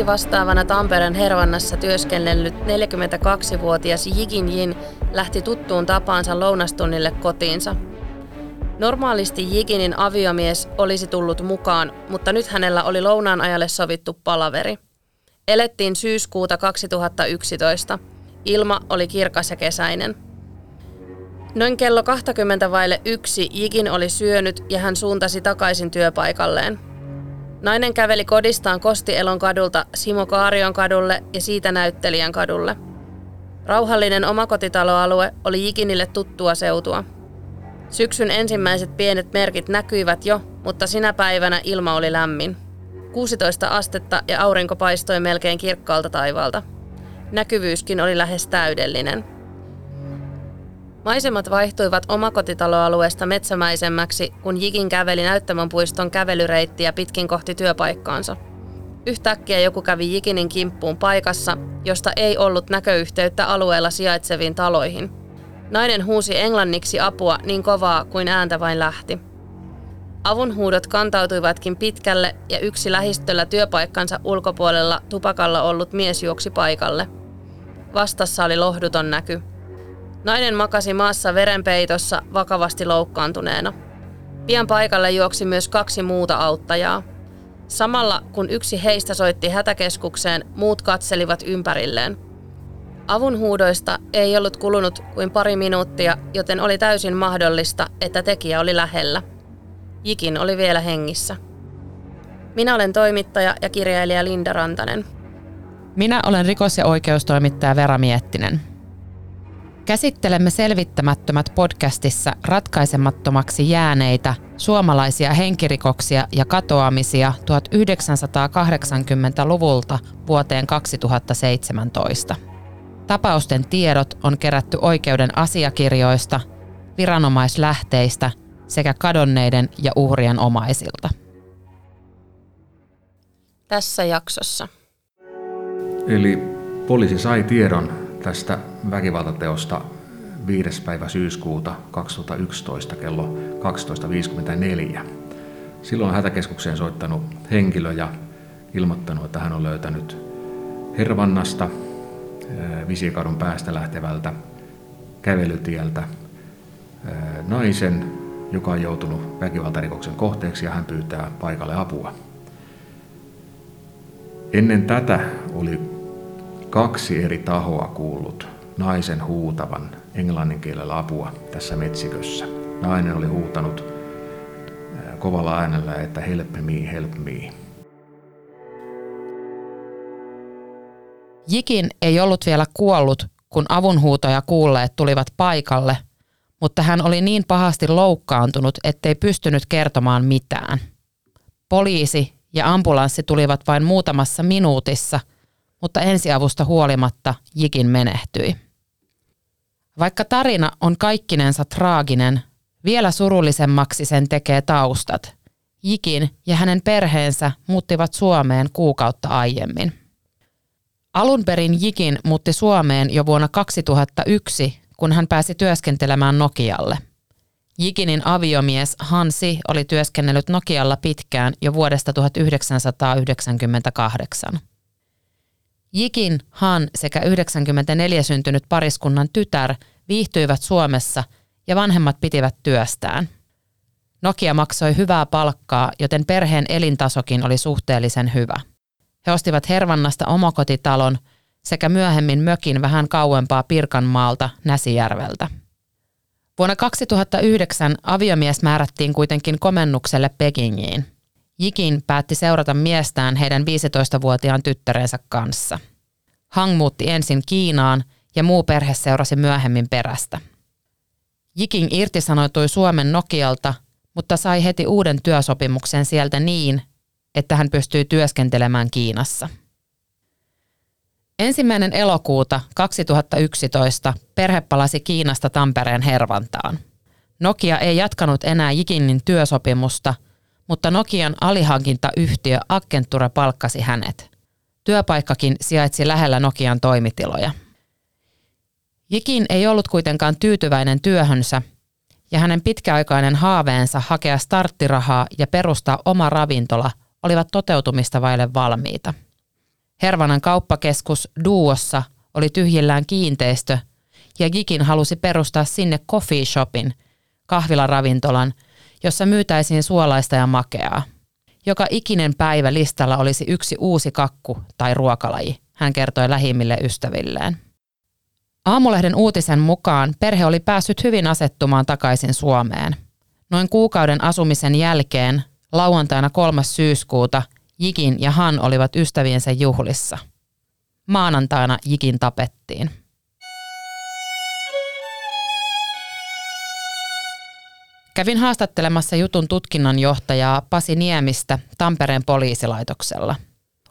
Projektivastaavana Tampereen Hervannassa työskennellyt 42-vuotias Jigin Jin lähti tuttuun tapaansa lounastunnille kotiinsa. Normaalisti Jiginin aviomies olisi tullut mukaan, mutta nyt hänellä oli lounaan ajalle sovittu palaveri. Elettiin syyskuuta 2011. Ilma oli kirkas ja kesäinen. Noin kello 20 vaille yksi Jigin oli syönyt ja hän suuntasi takaisin työpaikalleen – Nainen käveli kodistaan Kostielon kadulta Simo Kaarion kadulle ja siitä näyttelijän kadulle. Rauhallinen omakotitaloalue oli Jikinille tuttua seutua. Syksyn ensimmäiset pienet merkit näkyivät jo, mutta sinä päivänä ilma oli lämmin. 16 astetta ja aurinko paistoi melkein kirkkaalta taivaalta. Näkyvyyskin oli lähes täydellinen. Maisemat vaihtuivat omakotitaloalueesta metsämäisemmäksi, kun Jikin käveli näyttämön puiston kävelyreittiä pitkin kohti työpaikkaansa. Yhtäkkiä joku kävi Jikinin kimppuun paikassa, josta ei ollut näköyhteyttä alueella sijaitseviin taloihin. Nainen huusi englanniksi apua niin kovaa kuin ääntä vain lähti. Avunhuudot kantautuivatkin pitkälle ja yksi lähistöllä työpaikkansa ulkopuolella tupakalla ollut mies juoksi paikalle. Vastassa oli lohduton näky – Nainen makasi maassa verenpeitossa vakavasti loukkaantuneena. Pian paikalle juoksi myös kaksi muuta auttajaa. Samalla kun yksi heistä soitti hätäkeskukseen, muut katselivat ympärilleen. Avun huudoista ei ollut kulunut kuin pari minuuttia, joten oli täysin mahdollista, että tekijä oli lähellä. Jikin oli vielä hengissä. Minä olen toimittaja ja kirjailija Linda Rantanen. Minä olen rikos- ja oikeustoimittaja Vera Miettinen. Käsittelemme selvittämättömät podcastissa ratkaisemattomaksi jääneitä suomalaisia henkirikoksia ja katoamisia 1980-luvulta vuoteen 2017. Tapausten tiedot on kerätty oikeuden asiakirjoista, viranomaislähteistä sekä kadonneiden ja uhrien omaisilta. Tässä jaksossa. Eli poliisi sai tiedon tästä väkivaltateosta 5. päivä syyskuuta 2011 kello 12.54. Silloin hätäkeskukseen soittanut henkilö ja ilmoittanut, että hän on löytänyt Hervannasta Visikadun päästä lähtevältä kävelytieltä naisen, joka on joutunut väkivaltarikoksen kohteeksi ja hän pyytää paikalle apua. Ennen tätä oli kaksi eri tahoa kuullut naisen huutavan englannin kielellä apua tässä metsikössä. Nainen oli huutanut kovalla äänellä, että help me, help me. Jikin ei ollut vielä kuollut, kun avunhuutoja kuulleet tulivat paikalle, mutta hän oli niin pahasti loukkaantunut, ettei pystynyt kertomaan mitään. Poliisi ja ambulanssi tulivat vain muutamassa minuutissa – mutta ensiavusta huolimatta Jikin menehtyi. Vaikka tarina on kaikkinensa traaginen, vielä surullisemmaksi sen tekee taustat. Jikin ja hänen perheensä muuttivat Suomeen kuukautta aiemmin. Alun perin Jikin muutti Suomeen jo vuonna 2001, kun hän pääsi työskentelemään Nokialle. Jikinin aviomies Hansi oli työskennellyt Nokialla pitkään jo vuodesta 1998. Jikin, Han sekä 94 syntynyt pariskunnan tytär viihtyivät Suomessa ja vanhemmat pitivät työstään. Nokia maksoi hyvää palkkaa, joten perheen elintasokin oli suhteellisen hyvä. He ostivat Hervannasta omakotitalon sekä myöhemmin mökin vähän kauempaa Pirkanmaalta Näsijärveltä. Vuonna 2009 aviomies määrättiin kuitenkin komennukselle Pekingiin – Jikin päätti seurata miestään heidän 15-vuotiaan tyttärensä kanssa. Hang muutti ensin Kiinaan ja muu perhe seurasi myöhemmin perästä. Jikin irtisanoitui Suomen Nokialta, mutta sai heti uuden työsopimuksen sieltä niin, että hän pystyy työskentelemään Kiinassa. Ensimmäinen elokuuta 2011 perhe palasi Kiinasta Tampereen Hervantaan. Nokia ei jatkanut enää Jikinin työsopimusta, mutta Nokian alihankintayhtiö Accenture palkkasi hänet. Työpaikkakin sijaitsi lähellä Nokian toimitiloja. Jikin ei ollut kuitenkaan tyytyväinen työhönsä ja hänen pitkäaikainen haaveensa hakea starttirahaa ja perustaa oma ravintola olivat toteutumista vaille valmiita. Hervanan kauppakeskus Duossa oli tyhjillään kiinteistö ja Gikin halusi perustaa sinne coffee shopin, kahvilaravintolan, jossa myytäisiin suolaista ja makeaa. Joka ikinen päivä listalla olisi yksi uusi kakku tai ruokalaji, hän kertoi lähimmille ystävilleen. Aamulehden uutisen mukaan perhe oli päässyt hyvin asettumaan takaisin Suomeen. Noin kuukauden asumisen jälkeen, lauantaina 3. syyskuuta, Jikin ja Han olivat ystäviensä juhlissa. Maanantaina Jikin tapettiin. Kävin haastattelemassa jutun tutkinnanjohtajaa Pasi Niemistä Tampereen poliisilaitoksella.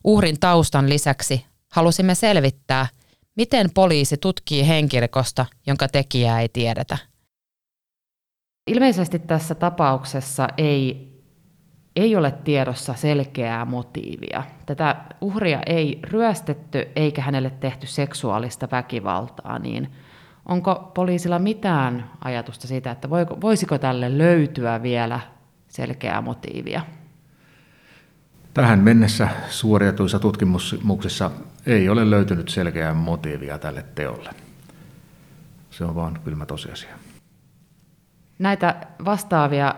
Uhrin taustan lisäksi halusimme selvittää – Miten poliisi tutkii henkirikosta, jonka tekijää ei tiedetä? Ilmeisesti tässä tapauksessa ei, ei ole tiedossa selkeää motiivia. Tätä uhria ei ryöstetty eikä hänelle tehty seksuaalista väkivaltaa, niin onko poliisilla mitään ajatusta siitä, että voisiko tälle löytyä vielä selkeää motiivia? Tähän mennessä suoritetuissa tutkimuksissa ei ole löytynyt selkeää motiivia tälle teolle. Se on vaan kylmä tosiasia. Näitä vastaavia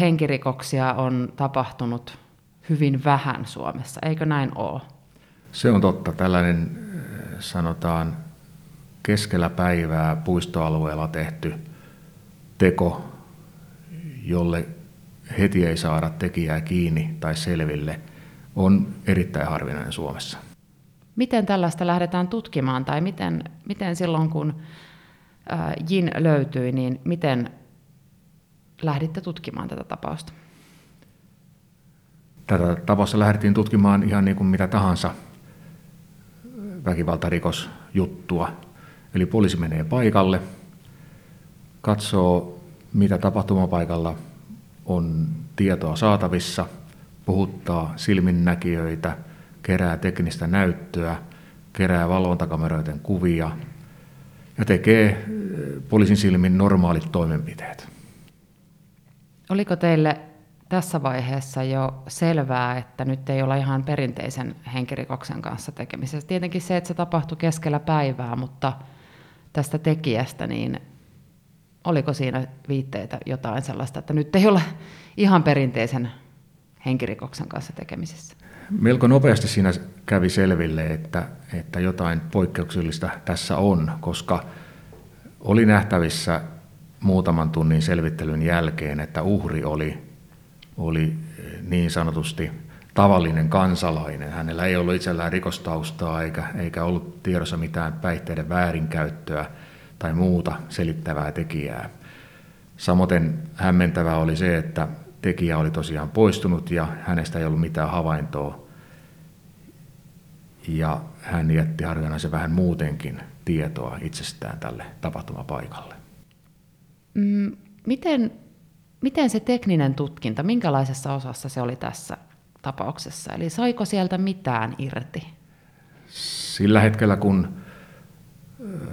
henkirikoksia on tapahtunut hyvin vähän Suomessa, eikö näin ole? Se on totta. Tällainen sanotaan keskellä päivää puistoalueella tehty teko, jolle heti ei saada tekijää kiinni tai selville, on erittäin harvinainen Suomessa. Miten tällaista lähdetään tutkimaan tai miten, miten silloin kun Jin löytyi, niin miten lähditte tutkimaan tätä tapausta? Tätä tapausta lähdettiin tutkimaan ihan niin kuin mitä tahansa väkivaltarikosjuttua. Eli poliisi menee paikalle, katsoo mitä tapahtumapaikalla on tietoa saatavissa, puhuttaa silminnäkijöitä, kerää teknistä näyttöä, kerää valvontakameroiden kuvia ja tekee eh, poliisin silmin normaalit toimenpiteet. Oliko teille tässä vaiheessa jo selvää, että nyt ei olla ihan perinteisen henkirikoksen kanssa tekemisessä? Tietenkin se, että se tapahtui keskellä päivää, mutta tästä tekijästä, niin oliko siinä viitteitä jotain sellaista, että nyt ei ole ihan perinteisen henkirikoksen kanssa tekemisissä? Melko nopeasti siinä kävi selville, että, että jotain poikkeuksellista tässä on, koska oli nähtävissä muutaman tunnin selvittelyn jälkeen, että uhri oli, oli niin sanotusti tavallinen kansalainen. Hänellä ei ollut itsellään rikostaustaa eikä, eikä ollut tiedossa mitään päihteiden väärinkäyttöä – tai muuta selittävää tekijää. Samoin hämmentävää oli se, että tekijä oli tosiaan poistunut ja hänestä ei ollut mitään havaintoa. Ja hän jätti harvinaisen vähän muutenkin tietoa itsestään tälle tapahtumapaikalle. Mm, miten, miten se tekninen tutkinta, minkälaisessa osassa se oli tässä tapauksessa? Eli saiko sieltä mitään irti? Sillä hetkellä, kun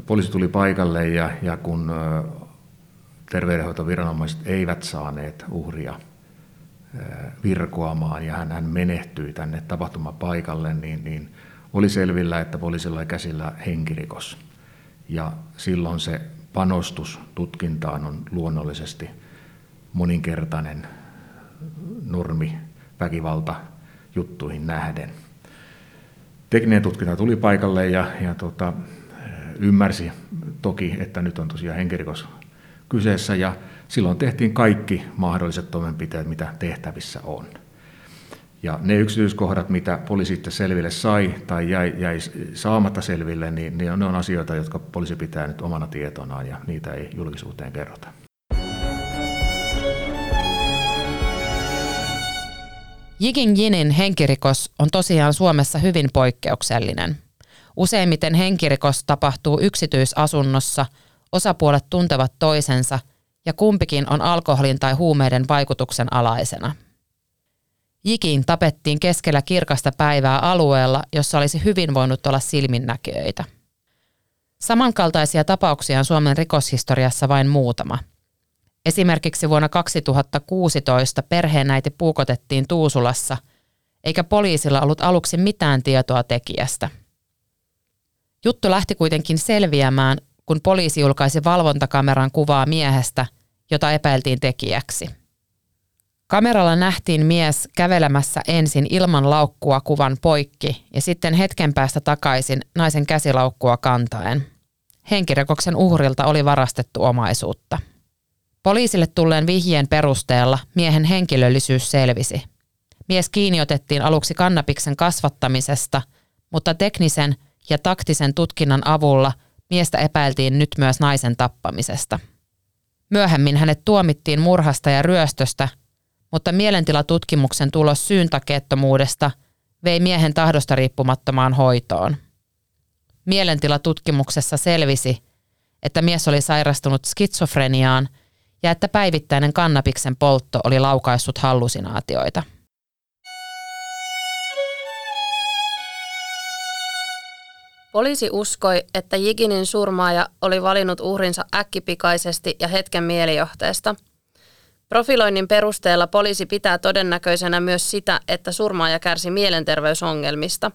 poliisi tuli paikalle ja, ja kun terveydenhoitoviranomaiset eivät saaneet uhria virkoamaan ja hän, hän menehtyi tänne tapahtumapaikalle, niin, niin oli selvillä, että poliisilla oli käsillä henkirikos. Ja silloin se panostus tutkintaan on luonnollisesti moninkertainen normi väkivalta juttuihin nähden. Tekninen tutkinta tuli paikalle ja, ja tota, ymmärsi toki, että nyt on tosiaan henkirikos kyseessä ja silloin tehtiin kaikki mahdolliset toimenpiteet, mitä tehtävissä on. Ja ne yksityiskohdat, mitä poliisi sitten selville sai tai jäi, jäi saamatta selville, niin ne on, ne on asioita, jotka poliisi pitää nyt omana tietonaan ja niitä ei julkisuuteen kerrota. Jigin Jinin henkirikos on tosiaan Suomessa hyvin poikkeuksellinen. Useimmiten henkirikos tapahtuu yksityisasunnossa, osapuolet tuntevat toisensa ja kumpikin on alkoholin tai huumeiden vaikutuksen alaisena. Jikin tapettiin keskellä kirkasta päivää alueella, jossa olisi hyvin voinut olla silminnäköitä. Samankaltaisia tapauksia on Suomen rikoshistoriassa vain muutama. Esimerkiksi vuonna 2016 perheenäiti puukotettiin Tuusulassa, eikä poliisilla ollut aluksi mitään tietoa tekijästä. Juttu lähti kuitenkin selviämään, kun poliisi julkaisi valvontakameran kuvaa miehestä, jota epäiltiin tekijäksi. Kameralla nähtiin mies kävelemässä ensin ilman laukkua kuvan poikki ja sitten hetken päästä takaisin naisen käsilaukkua kantaen. Henkirikoksen uhrilta oli varastettu omaisuutta. Poliisille tulleen vihjeen perusteella miehen henkilöllisyys selvisi. Mies kiinniotettiin aluksi kannabiksen kasvattamisesta, mutta teknisen ja taktisen tutkinnan avulla miestä epäiltiin nyt myös naisen tappamisesta. Myöhemmin hänet tuomittiin murhasta ja ryöstöstä, mutta mielentilatutkimuksen tulos syyntakeettomuudesta vei miehen tahdosta riippumattomaan hoitoon. Mielentilatutkimuksessa selvisi, että mies oli sairastunut skitsofreniaan ja että päivittäinen kannabiksen poltto oli laukaissut hallusinaatioita. Poliisi uskoi, että Jiginin surmaaja oli valinnut uhrinsa äkkipikaisesti ja hetken mielijohteesta. Profiloinnin perusteella poliisi pitää todennäköisenä myös sitä, että surmaaja kärsi mielenterveysongelmista.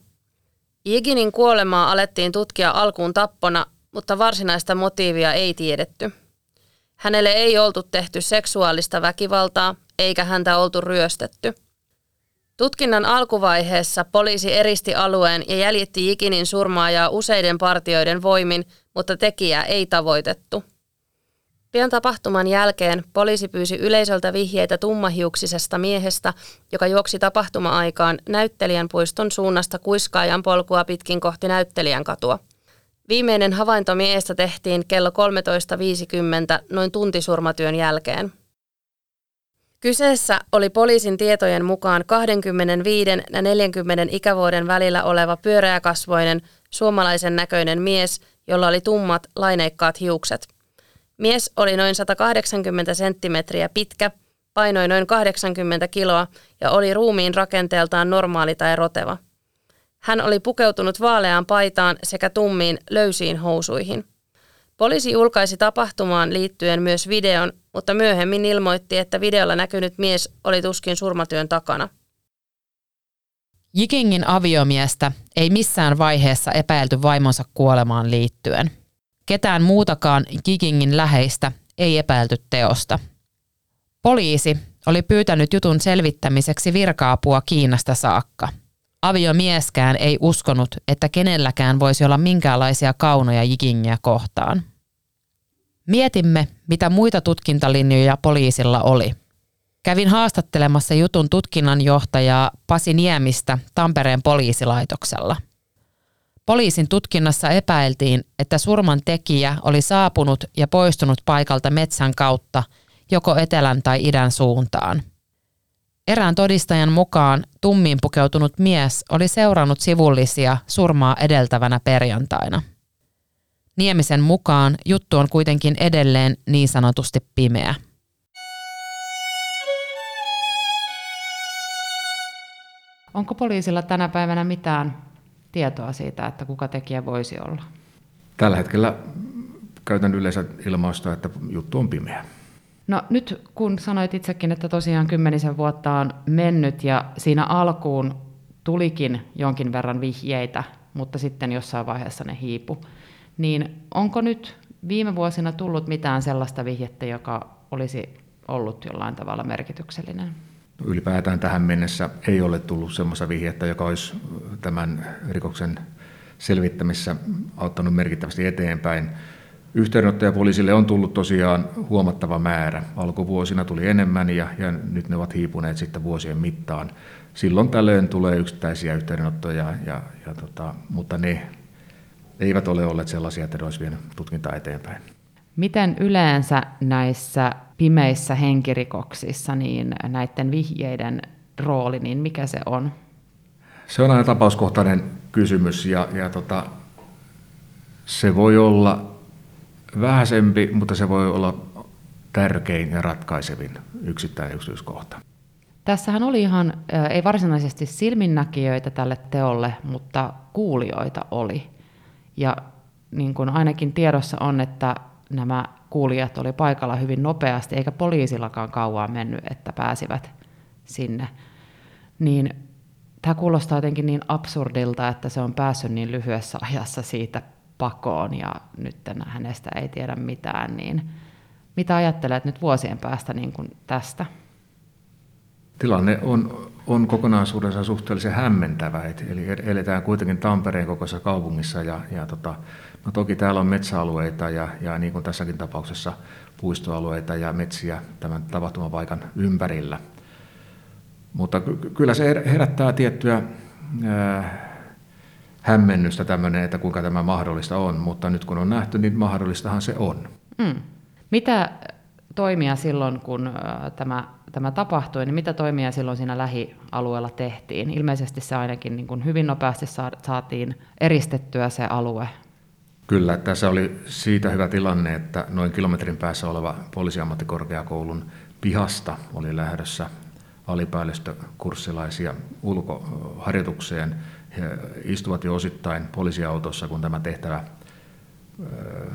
Jiginin kuolemaa alettiin tutkia alkuun tappona, mutta varsinaista motiivia ei tiedetty. Hänelle ei oltu tehty seksuaalista väkivaltaa, eikä häntä oltu ryöstetty – Tutkinnan alkuvaiheessa poliisi eristi alueen ja jäljitti Jikinin surmaajaa useiden partioiden voimin, mutta tekijää ei tavoitettu. Pian tapahtuman jälkeen poliisi pyysi yleisöltä vihjeitä tummahiuksisesta miehestä, joka juoksi tapahtuma-aikaan näyttelijän puiston suunnasta kuiskaajan polkua pitkin kohti näyttelijän katua. Viimeinen havainto miehestä tehtiin kello 13.50 noin tuntisurmatyön jälkeen. Kyseessä oli poliisin tietojen mukaan 25 ja 40 ikävuoden välillä oleva pyöreäkasvoinen, suomalaisen näköinen mies, jolla oli tummat, laineikkaat hiukset. Mies oli noin 180 senttimetriä pitkä, painoi noin 80 kiloa ja oli ruumiin rakenteeltaan normaali tai roteva. Hän oli pukeutunut vaaleaan paitaan sekä tummiin löysiin housuihin – Poliisi julkaisi tapahtumaan liittyen myös videon, mutta myöhemmin ilmoitti, että videolla näkynyt mies oli tuskin surmatyön takana. Jikingin aviomiestä ei missään vaiheessa epäilty vaimonsa kuolemaan liittyen. Ketään muutakaan Jikingin läheistä ei epäilty teosta. Poliisi oli pyytänyt jutun selvittämiseksi virkaapua Kiinasta saakka. Aviomieskään ei uskonut, että kenelläkään voisi olla minkäänlaisia kaunoja Jikingiä kohtaan. Mietimme, mitä muita tutkintalinjoja poliisilla oli. Kävin haastattelemassa jutun tutkinnanjohtajaa Pasi Niemistä Tampereen poliisilaitoksella. Poliisin tutkinnassa epäiltiin, että surman tekijä oli saapunut ja poistunut paikalta metsän kautta joko etelän tai idän suuntaan. Erään todistajan mukaan tummiin pukeutunut mies oli seurannut sivullisia surmaa edeltävänä perjantaina – Niemisen mukaan juttu on kuitenkin edelleen niin sanotusti pimeä. Onko poliisilla tänä päivänä mitään tietoa siitä, että kuka tekijä voisi olla? Tällä hetkellä käytän yleensä ilmausta, että juttu on pimeä. No nyt kun sanoit itsekin, että tosiaan kymmenisen vuotta on mennyt ja siinä alkuun tulikin jonkin verran vihjeitä, mutta sitten jossain vaiheessa ne hiipu. Niin onko nyt viime vuosina tullut mitään sellaista vihjettä, joka olisi ollut jollain tavalla merkityksellinen? Ylipäätään tähän mennessä ei ole tullut sellaista vihjettä, joka olisi tämän rikoksen selvittämissä auttanut merkittävästi eteenpäin. Yhteydenottoja poliisille on tullut tosiaan huomattava määrä. Alkuvuosina tuli enemmän ja, ja nyt ne ovat hiipuneet sitten vuosien mittaan. Silloin tällöin tulee yksittäisiä yhteydenottoja, ja, ja tota, mutta ne eivät ole olleet sellaisia, että ne olisi vienyt tutkintaa eteenpäin. Miten yleensä näissä pimeissä henkirikoksissa niin näiden vihjeiden rooli, niin mikä se on? Se on aina tapauskohtainen kysymys ja, ja tota, se voi olla vähäisempi, mutta se voi olla tärkein ja ratkaisevin yksittäinen yksityiskohta. Tässähän oli ihan, ei varsinaisesti silminnäkijöitä tälle teolle, mutta kuulijoita oli. Ja niin kuin ainakin tiedossa on, että nämä kuulijat oli paikalla hyvin nopeasti, eikä poliisillakaan kauan mennyt, että pääsivät sinne. Niin tämä kuulostaa jotenkin niin absurdilta, että se on päässyt niin lyhyessä ajassa siitä pakoon ja nyt hänestä ei tiedä mitään, niin mitä ajattelet nyt vuosien päästä niin kuin tästä? Tilanne on, on kokonaisuudessaan suhteellisen hämmentävä, eli eletään kuitenkin Tampereen kokoisessa kaupungissa ja, ja tota, no toki täällä on metsäalueita ja, ja niin kuin tässäkin tapauksessa puistoalueita ja metsiä tämän tapahtumapaikan ympärillä. Mutta kyllä se herättää tiettyä ää, hämmennystä tämmöinen, että kuinka tämä mahdollista on, mutta nyt kun on nähty, niin mahdollistahan se on. Mm. Mitä toimia silloin, kun tämä, tämä tapahtui, niin mitä toimia silloin siinä lähialueella tehtiin? Ilmeisesti se ainakin niin kuin hyvin nopeasti saatiin eristettyä se alue. Kyllä, tässä oli siitä hyvä tilanne, että noin kilometrin päässä oleva poliisiammattikorkeakoulun pihasta oli lähdössä alipäällystökurssilaisia ulkoharjoitukseen. He istuvat jo osittain poliisiautossa, kun tämä tehtävä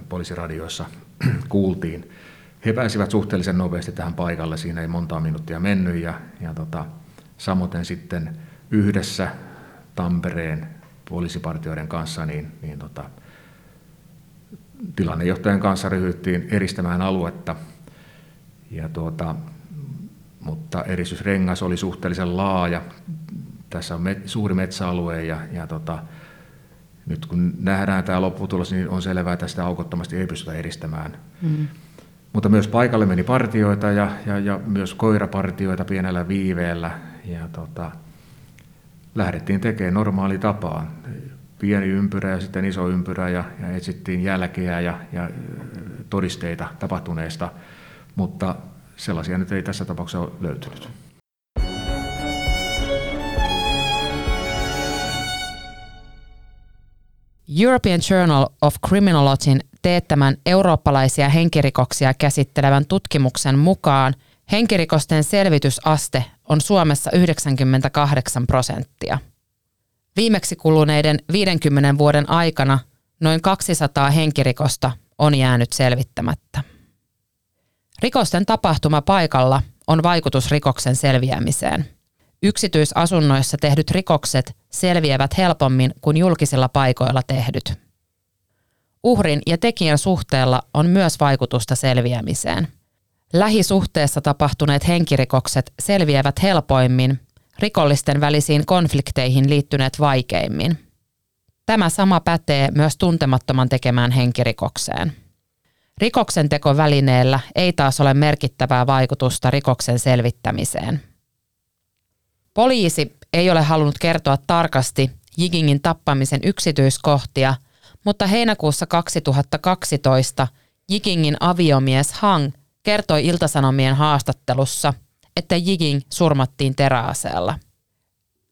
poliisiradioissa kuultiin. He pääsivät suhteellisen nopeasti tähän paikalle, siinä ei montaa minuuttia mennyt ja, ja tota, samoin sitten yhdessä Tampereen poliisipartioiden kanssa niin, niin tota, tilannejohtajan kanssa ryhdyttiin eristämään aluetta. Ja tuota, mutta eristysrengas oli suhteellisen laaja. Tässä on met, suuri metsäalue ja, ja tota, nyt kun nähdään tämä lopputulos, niin on selvää, että sitä aukottomasti ei pystytä eristämään. Mm. Mutta myös paikalle meni partioita ja, ja, ja myös koirapartioita pienellä viiveellä. Ja tota, lähdettiin tekemään normaali tapaan. Pieni ympyrä ja sitten iso ympyrä ja, ja etsittiin jälkeä ja, ja todisteita tapahtuneesta, mutta sellaisia nyt ei tässä tapauksessa ole löytynyt. European Journal of Criminologyn teettämän eurooppalaisia henkirikoksia käsittelevän tutkimuksen mukaan henkirikosten selvitysaste on Suomessa 98 prosenttia. Viimeksi kuluneiden 50 vuoden aikana noin 200 henkirikosta on jäänyt selvittämättä. Rikosten tapahtuma paikalla on vaikutus rikoksen selviämiseen. Yksityisasunnoissa tehdyt rikokset selviävät helpommin kuin julkisilla paikoilla tehdyt. Uhrin ja tekijän suhteella on myös vaikutusta selviämiseen. Lähisuhteessa tapahtuneet henkirikokset selviävät helpoimmin, rikollisten välisiin konflikteihin liittyneet vaikeimmin. Tämä sama pätee myös tuntemattoman tekemään henkirikokseen. Rikoksen tekovälineellä ei taas ole merkittävää vaikutusta rikoksen selvittämiseen. Poliisi ei ole halunnut kertoa tarkasti Jigingin tappamisen yksityiskohtia – mutta heinäkuussa 2012 Jikingin aviomies Hang kertoi Iltasanomien haastattelussa, että Jiging surmattiin teräaseella.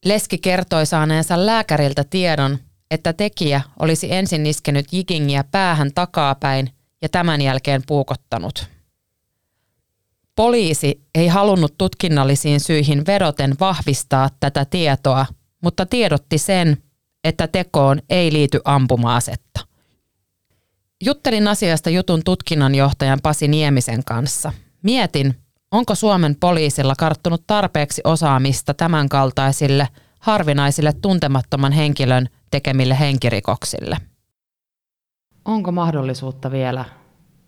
Leski kertoi saaneensa lääkäriltä tiedon, että tekijä olisi ensin iskenyt Jikingiä päähän takapäin ja tämän jälkeen puukottanut. Poliisi ei halunnut tutkinnallisiin syihin vedoten vahvistaa tätä tietoa, mutta tiedotti sen, että tekoon ei liity ampuma-asetta. Juttelin asiasta jutun tutkinnanjohtajan Pasi Niemisen kanssa. Mietin, onko Suomen poliisilla karttunut tarpeeksi osaamista tämänkaltaisille harvinaisille tuntemattoman henkilön tekemille henkirikoksille. Onko mahdollisuutta vielä,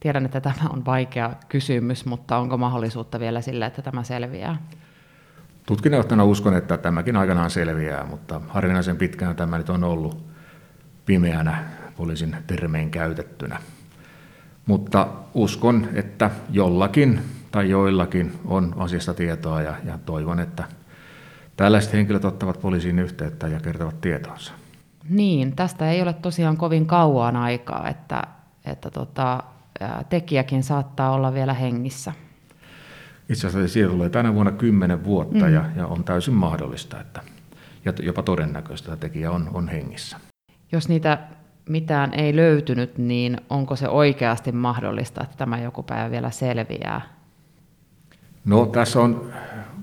tiedän, että tämä on vaikea kysymys, mutta onko mahdollisuutta vielä sille, että tämä selviää? Tutkinnanjohtajana uskon, että tämäkin aikanaan selviää, mutta harvinaisen pitkään tämä nyt on ollut pimeänä poliisin termein käytettynä. Mutta uskon, että jollakin tai joillakin on asiasta tietoa ja, ja toivon, että tällaiset henkilöt ottavat poliisiin yhteyttä ja kertovat tietoonsa. Niin, tästä ei ole tosiaan kovin kauan aikaa, että, että tota, tekijäkin saattaa olla vielä hengissä. Itse asiassa siitä tulee tänä vuonna kymmenen vuotta mm. ja, ja on täysin mahdollista, että ja jopa todennäköistä, että tekijä on, on hengissä. Jos niitä mitään ei löytynyt, niin onko se oikeasti mahdollista, että tämä joku päivä vielä selviää? No tässä on,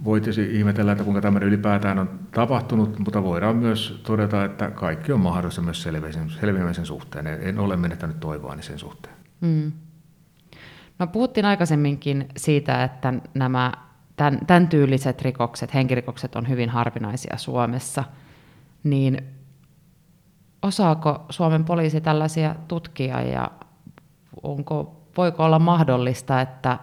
voitaisiin ihmetellä, että kuinka tämmöinen ylipäätään on tapahtunut, mutta voidaan myös todeta, että kaikki on mahdollista myös selviämisen suhteen. En ole menettänyt toivoani sen suhteen. Mm. No puhuttiin aikaisemminkin siitä, että nämä tämän, tämän tyyliset rikokset, henkirikokset on hyvin harvinaisia Suomessa, niin osaako Suomen poliisi tällaisia tutkia ja onko, voiko olla mahdollista, että,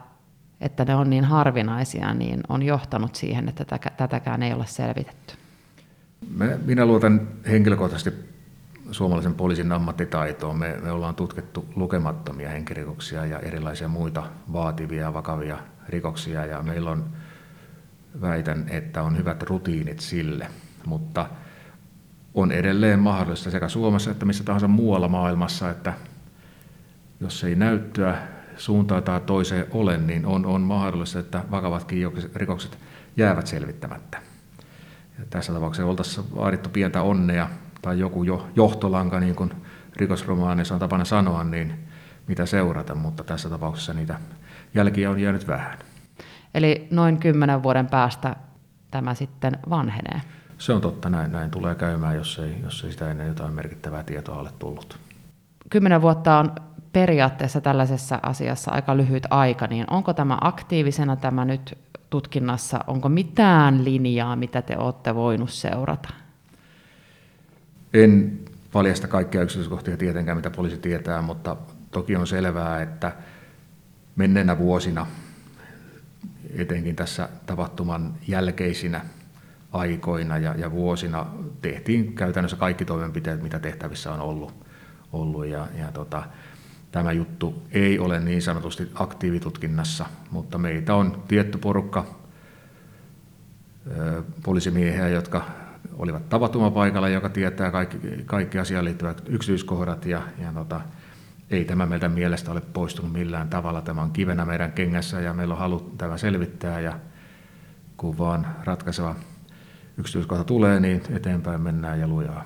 että ne on niin harvinaisia, niin on johtanut siihen, että tätä, tätäkään ei ole selvitetty? Minä luotan henkilökohtaisesti suomalaisen poliisin ammattitaitoon. Me, me ollaan tutkittu lukemattomia henkirikoksia ja erilaisia muita vaativia ja vakavia rikoksia ja meillä on, väitän, että on hyvät rutiinit sille, mutta on edelleen mahdollista sekä Suomessa että missä tahansa muualla maailmassa, että jos ei näyttöä suuntaan tai toiseen ole, niin on, on mahdollista, että vakavatkin rikokset jäävät selvittämättä. Ja tässä tapauksessa oltaisiin vaadittu pientä onnea tai joku jo, johtolanka, niin kuin rikosromaanissa on tapana sanoa, niin mitä seurata, mutta tässä tapauksessa niitä jälkiä on jäänyt vähän. Eli noin kymmenen vuoden päästä tämä sitten vanhenee? Se on totta, näin, näin tulee käymään, jos ei, jos ei sitä ennen jotain merkittävää tietoa ole tullut. Kymmenen vuotta on periaatteessa tällaisessa asiassa aika lyhyt aika, niin onko tämä aktiivisena tämä nyt tutkinnassa, onko mitään linjaa, mitä te olette voinut seurata? En paljasta kaikkia yksityiskohtia tietenkään, mitä poliisi tietää, mutta toki on selvää, että menneenä vuosina, etenkin tässä tapahtuman jälkeisinä aikoina ja, ja vuosina, tehtiin käytännössä kaikki toimenpiteet, mitä tehtävissä on ollut. ollut ja, ja tota, tämä juttu ei ole niin sanotusti aktiivitutkinnassa, mutta meitä on tietty porukka poliisimiehiä, jotka olivat tapahtumapaikalla, joka tietää kaikki, kaikki asiaan liittyvät yksityiskohdat ja, ja tota, ei tämä meidän mielestä ole poistunut millään tavalla. Tämä on kivenä meidän kengässä ja meillä on halu tämä selvittää ja kun vaan ratkaiseva yksityiskohta tulee, niin eteenpäin mennään ja lujaa.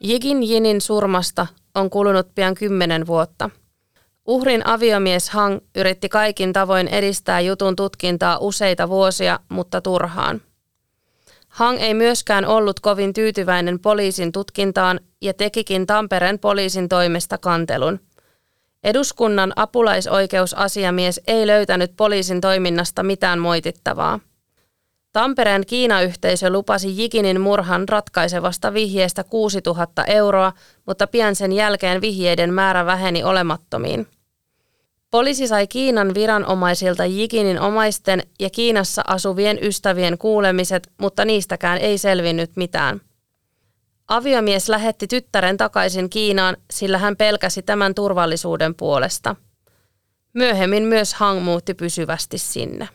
Jigin Jinin surmasta on kulunut pian kymmenen vuotta – Uhrin aviomies Hang yritti kaikin tavoin edistää jutun tutkintaa useita vuosia, mutta turhaan. Hang ei myöskään ollut kovin tyytyväinen poliisin tutkintaan ja tekikin Tampereen poliisin toimesta kantelun. Eduskunnan apulaisoikeusasiamies ei löytänyt poliisin toiminnasta mitään moitittavaa. Tampereen Kiina-yhteisö lupasi Jikinin murhan ratkaisevasta vihjeestä 6000 euroa, mutta pian sen jälkeen vihjeiden määrä väheni olemattomiin. Poliisi sai Kiinan viranomaisilta Jikinin omaisten ja Kiinassa asuvien ystävien kuulemiset, mutta niistäkään ei selvinnyt mitään. Aviomies lähetti tyttären takaisin Kiinaan, sillä hän pelkäsi tämän turvallisuuden puolesta. Myöhemmin myös Hang muutti pysyvästi sinne.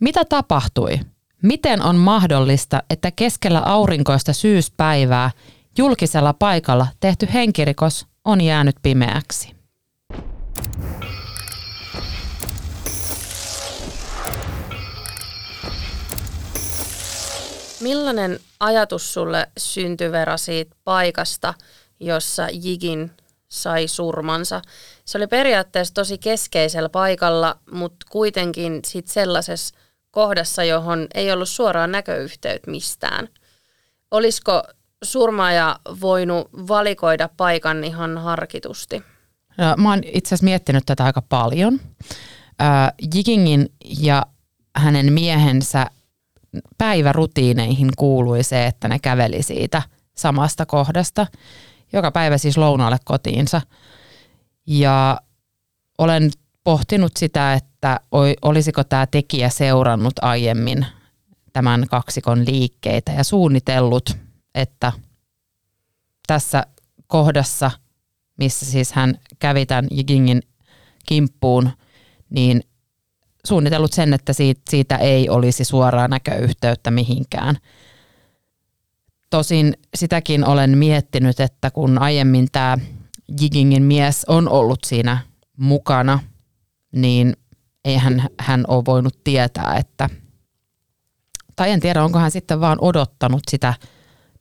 Mitä tapahtui? Miten on mahdollista, että keskellä aurinkoista syyspäivää julkisella paikalla tehty henkirikos on jäänyt pimeäksi? Millainen ajatus sulle syntyi Vera siitä paikasta, jossa Jigin sai surmansa? Se oli periaatteessa tosi keskeisellä paikalla, mutta kuitenkin sit sellaisessa kohdassa, johon ei ollut suoraan näköyhteyttä mistään. Olisiko surmaaja voinut valikoida paikan ihan harkitusti? No, mä oon itse asiassa miettinyt tätä aika paljon. Äh, ja hänen miehensä päivärutiineihin kuului se, että ne käveli siitä samasta kohdasta, joka päivä siis lounaalle kotiinsa. Ja olen pohtinut sitä, että olisiko tämä tekijä seurannut aiemmin tämän kaksikon liikkeitä ja suunnitellut, että tässä kohdassa, missä siis hän kävi tämän Jigingin kimppuun, niin suunnitellut sen, että siitä, siitä ei olisi suoraa näköyhteyttä mihinkään. Tosin sitäkin olen miettinyt, että kun aiemmin tämä Jigingin mies on ollut siinä mukana, niin eihän hän ole voinut tietää, että tai en tiedä, onko hän sitten vaan odottanut sitä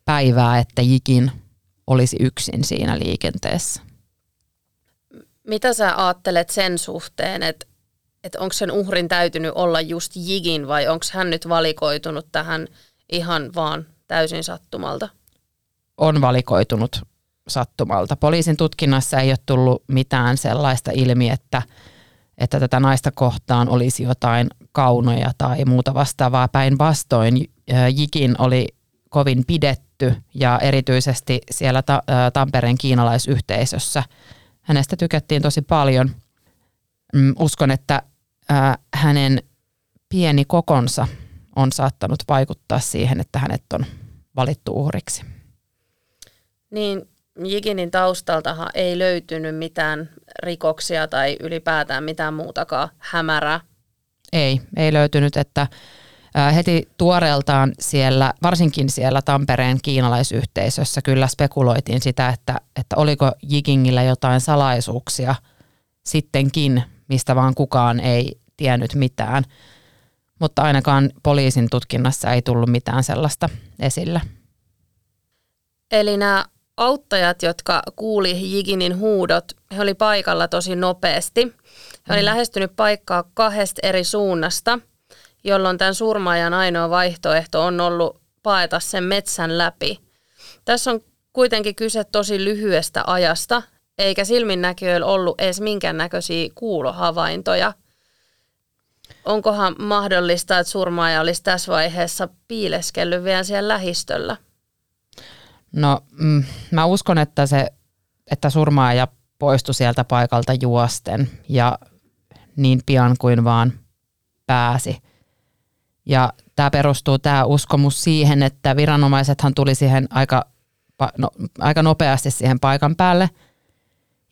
päivää, että Jikin olisi yksin siinä liikenteessä. Mitä sä ajattelet sen suhteen, että, että onko sen uhrin täytynyt olla just Jigin vai onko hän nyt valikoitunut tähän ihan vaan täysin sattumalta? On valikoitunut sattumalta. Poliisin tutkinnassa ei ole tullut mitään sellaista ilmi, että, että tätä naista kohtaan olisi jotain kaunoja tai muuta vastaavaa. Päinvastoin Jikin oli kovin pidetty ja erityisesti siellä ta- Tampereen kiinalaisyhteisössä. Hänestä tykättiin tosi paljon. Mm, uskon, että hänen pieni kokonsa on saattanut vaikuttaa siihen, että hänet on valittu uhriksi. Niin Jiginin taustaltahan ei löytynyt mitään rikoksia tai ylipäätään mitään muutakaan hämärää. Ei, ei löytynyt, että heti tuoreeltaan siellä, varsinkin siellä Tampereen kiinalaisyhteisössä kyllä spekuloitiin sitä, että, että oliko Jigingillä jotain salaisuuksia sittenkin, mistä vaan kukaan ei tiennyt mitään. Mutta ainakaan poliisin tutkinnassa ei tullut mitään sellaista esille. Eli nämä auttajat, jotka kuuli Jiginin huudot, he oli paikalla tosi nopeasti. He oli mm. lähestynyt paikkaa kahdesta eri suunnasta, jolloin tämän surmaajan ainoa vaihtoehto on ollut paeta sen metsän läpi. Tässä on kuitenkin kyse tosi lyhyestä ajasta, eikä silminnäkijöillä ollut edes minkäännäköisiä kuulohavaintoja. Onkohan mahdollista, että surmaaja olisi tässä vaiheessa piileskellyt vielä siellä lähistöllä? No mm, mä uskon, että se, että surmaaja poistui sieltä paikalta juosten ja niin pian kuin vaan pääsi. Ja tämä perustuu tämä uskomus siihen, että viranomaisethan tuli siihen aika, no, aika nopeasti siihen paikan päälle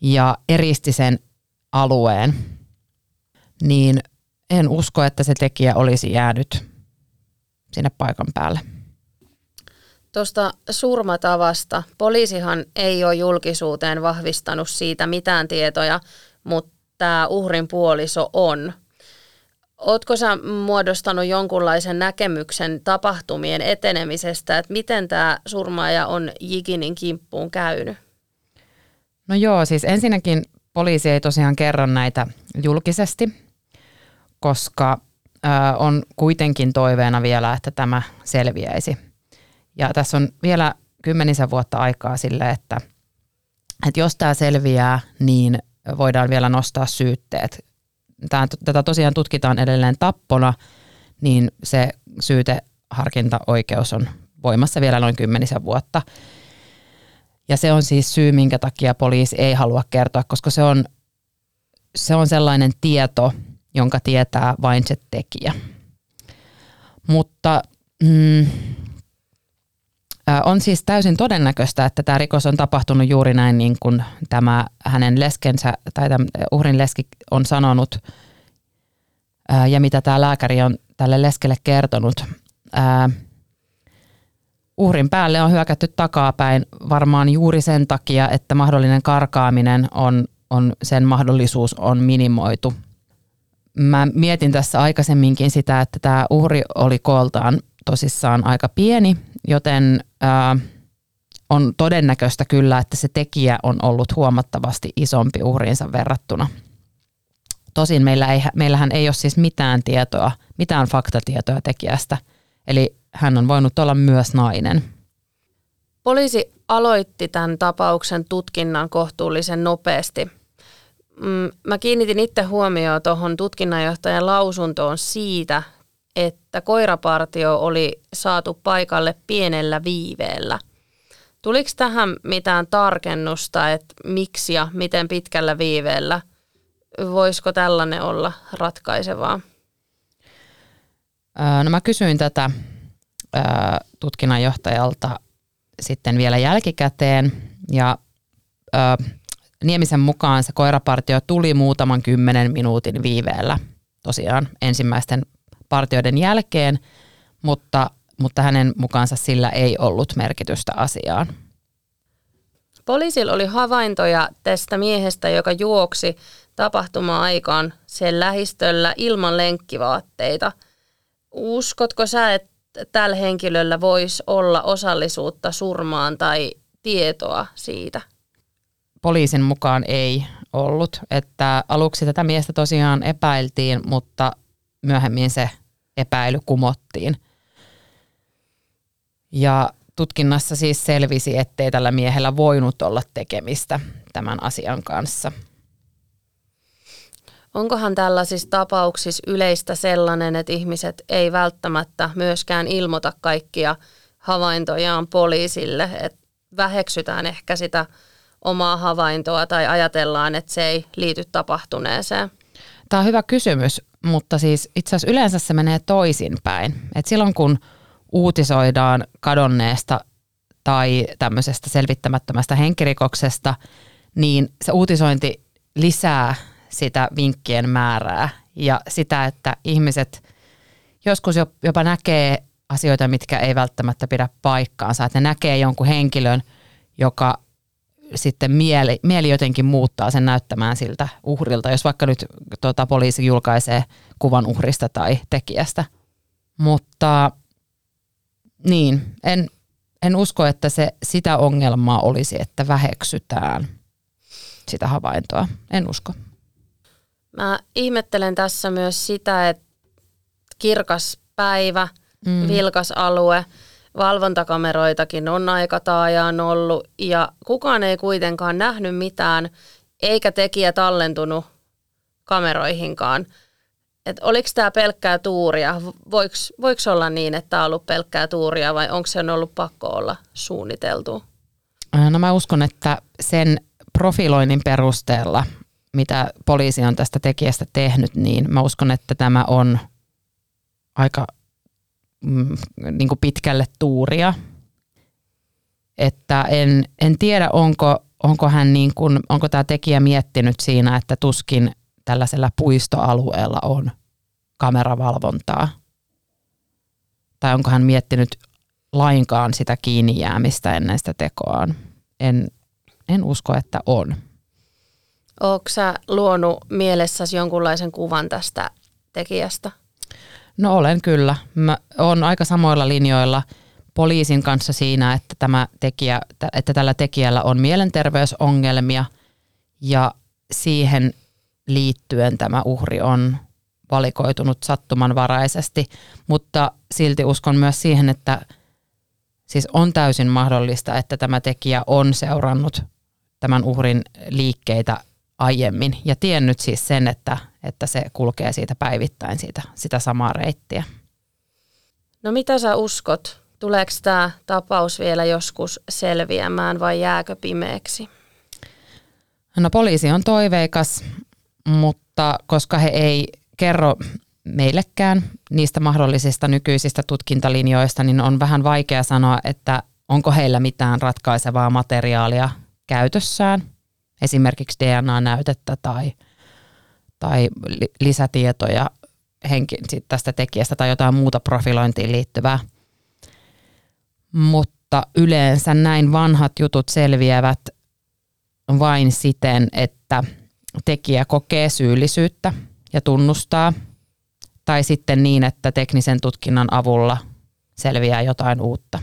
ja eristi sen alueen. Niin en usko, että se tekijä olisi jäänyt sinne paikan päälle. Tuosta surmatavasta. Poliisihan ei ole julkisuuteen vahvistanut siitä mitään tietoja, mutta tämä uhrin puoliso on. Oletko sä muodostanut jonkunlaisen näkemyksen tapahtumien etenemisestä, että miten tämä surmaaja on Jikinin kimppuun käynyt? No joo, siis ensinnäkin poliisi ei tosiaan kerro näitä julkisesti, koska ö, on kuitenkin toiveena vielä, että tämä selviäisi – ja tässä on vielä kymmenisen vuotta aikaa sille, että, että jos tämä selviää, niin voidaan vielä nostaa syytteet. Tämä, tätä tosiaan tutkitaan edelleen tappona, niin se syyteharkintaoikeus on voimassa vielä noin kymmenisen vuotta. Ja se on siis syy, minkä takia poliisi ei halua kertoa, koska se on, se on sellainen tieto, jonka tietää vain se tekijä. Mutta mm, on siis täysin todennäköistä, että tämä rikos on tapahtunut juuri näin niin kuin tämä hänen leskensä tai tämän uhrin leski on sanonut ja mitä tämä lääkäri on tälle leskelle kertonut. Uhrin päälle on hyökätty takapäin varmaan juuri sen takia, että mahdollinen karkaaminen on, on sen mahdollisuus on minimoitu. Mä mietin tässä aikaisemminkin sitä, että tämä uhri oli kooltaan tosissaan aika pieni, joten ää, on todennäköistä kyllä, että se tekijä on ollut huomattavasti isompi uhriinsa verrattuna. Tosin meillä ei, meillähän ei ole siis mitään tietoa, mitään faktatietoa tekijästä, eli hän on voinut olla myös nainen. Poliisi aloitti tämän tapauksen tutkinnan kohtuullisen nopeasti. Mm, mä kiinnitin itse huomioon tuohon tutkinnanjohtajan lausuntoon siitä, että koirapartio oli saatu paikalle pienellä viiveellä. Tuliko tähän mitään tarkennusta, että miksi ja miten pitkällä viiveellä? Voisiko tällainen olla ratkaisevaa? No mä kysyin tätä tutkinnanjohtajalta sitten vielä jälkikäteen ja Niemisen mukaan se koirapartio tuli muutaman kymmenen minuutin viiveellä tosiaan ensimmäisten partioiden jälkeen, mutta, mutta hänen mukaansa sillä ei ollut merkitystä asiaan. Poliisilla oli havaintoja tästä miehestä, joka juoksi tapahtuma-aikaan sen lähistöllä ilman lenkkivaatteita. Uskotko sä, että tällä henkilöllä voisi olla osallisuutta surmaan tai tietoa siitä? Poliisin mukaan ei ollut. Että aluksi tätä miestä tosiaan epäiltiin, mutta myöhemmin se epäily kumottiin. Ja tutkinnassa siis selvisi, ettei tällä miehellä voinut olla tekemistä tämän asian kanssa. Onkohan tällaisissa tapauksissa yleistä sellainen, että ihmiset ei välttämättä myöskään ilmoita kaikkia havaintojaan poliisille, että väheksytään ehkä sitä omaa havaintoa tai ajatellaan, että se ei liity tapahtuneeseen? Tämä on hyvä kysymys, mutta siis itse asiassa yleensä se menee toisinpäin. Et silloin kun uutisoidaan kadonneesta tai tämmöisestä selvittämättömästä henkirikoksesta, niin se uutisointi lisää sitä vinkkien määrää ja sitä, että ihmiset joskus jopa näkee asioita, mitkä ei välttämättä pidä paikkaansa. Että ne näkee jonkun henkilön, joka sitten mieli, mieli jotenkin muuttaa sen näyttämään siltä uhrilta, jos vaikka nyt tota, poliisi julkaisee kuvan uhrista tai tekijästä. Mutta niin, en, en usko, että se sitä ongelmaa olisi, että väheksytään sitä havaintoa. En usko. Mä ihmettelen tässä myös sitä, että kirkas päivä, mm. vilkas alue, valvontakameroitakin on aika taajaan ollut ja kukaan ei kuitenkaan nähnyt mitään eikä tekijä tallentunut kameroihinkaan. Et oliko tämä pelkkää tuuria? Voiko olla niin, että tämä on ollut pelkkää tuuria vai onko se ollut pakko olla suunniteltu? No mä uskon, että sen profiloinnin perusteella, mitä poliisi on tästä tekijästä tehnyt, niin mä uskon, että tämä on aika mm, niin kuin pitkälle tuuria. Että en, en tiedä, onko, onko, hän niin kuin, onko tämä tekijä miettinyt siinä, että tuskin tällaisella puistoalueella on kameravalvontaa. Tai onko hän miettinyt lainkaan sitä kiinni jäämistä ennen sitä tekoaan. En, en usko, että on. Oletko sä luonut mielessäsi jonkunlaisen kuvan tästä tekijästä? No olen kyllä. Mä olen aika samoilla linjoilla poliisin kanssa siinä, että, tämä tekijä, että tällä tekijällä on mielenterveysongelmia ja siihen liittyen tämä uhri on valikoitunut sattumanvaraisesti, mutta silti uskon myös siihen, että siis on täysin mahdollista, että tämä tekijä on seurannut tämän uhrin liikkeitä aiemmin ja tiennyt siis sen, että, että se kulkee siitä päivittäin siitä, sitä samaa reittiä. No mitä sä uskot? Tuleeko tämä tapaus vielä joskus selviämään vai jääkö pimeäksi? No poliisi on toiveikas, mutta koska he ei kerro meillekään niistä mahdollisista nykyisistä tutkintalinjoista, niin on vähän vaikea sanoa, että onko heillä mitään ratkaisevaa materiaalia käytössään, esimerkiksi DNA-näytettä tai, tai lisätietoja henki, tästä tekijästä tai jotain muuta profilointiin liittyvää. Mutta yleensä näin vanhat jutut selviävät vain siten, että tekijä kokee syyllisyyttä ja tunnustaa, tai sitten niin, että teknisen tutkinnan avulla selviää jotain uutta.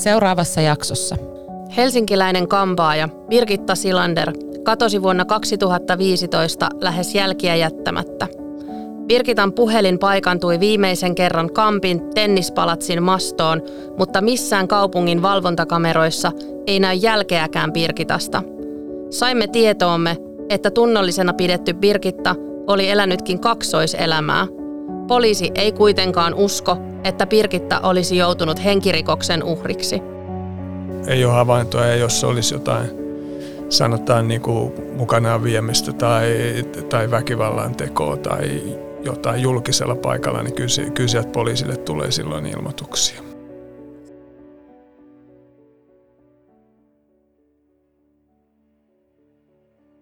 Seuraavassa jaksossa. Helsinkiläinen kampaaja Birgitta Silander katosi vuonna 2015 lähes jälkiä jättämättä – Birgitan puhelin paikantui viimeisen kerran Kampin tennispalatsin mastoon, mutta missään kaupungin valvontakameroissa ei näy jälkeäkään Birgitasta. Saimme tietoomme, että tunnollisena pidetty Birgitta oli elänytkin kaksoiselämää. Poliisi ei kuitenkaan usko, että Birgitta olisi joutunut henkirikoksen uhriksi. Ei ole havaintoja, jos olisi jotain sanotaan niin kuin mukanaan viemistä tai, tai väkivallan tekoa tai jotain julkisella paikalla, niin kyllä sieltä poliisille tulee silloin ilmoituksia.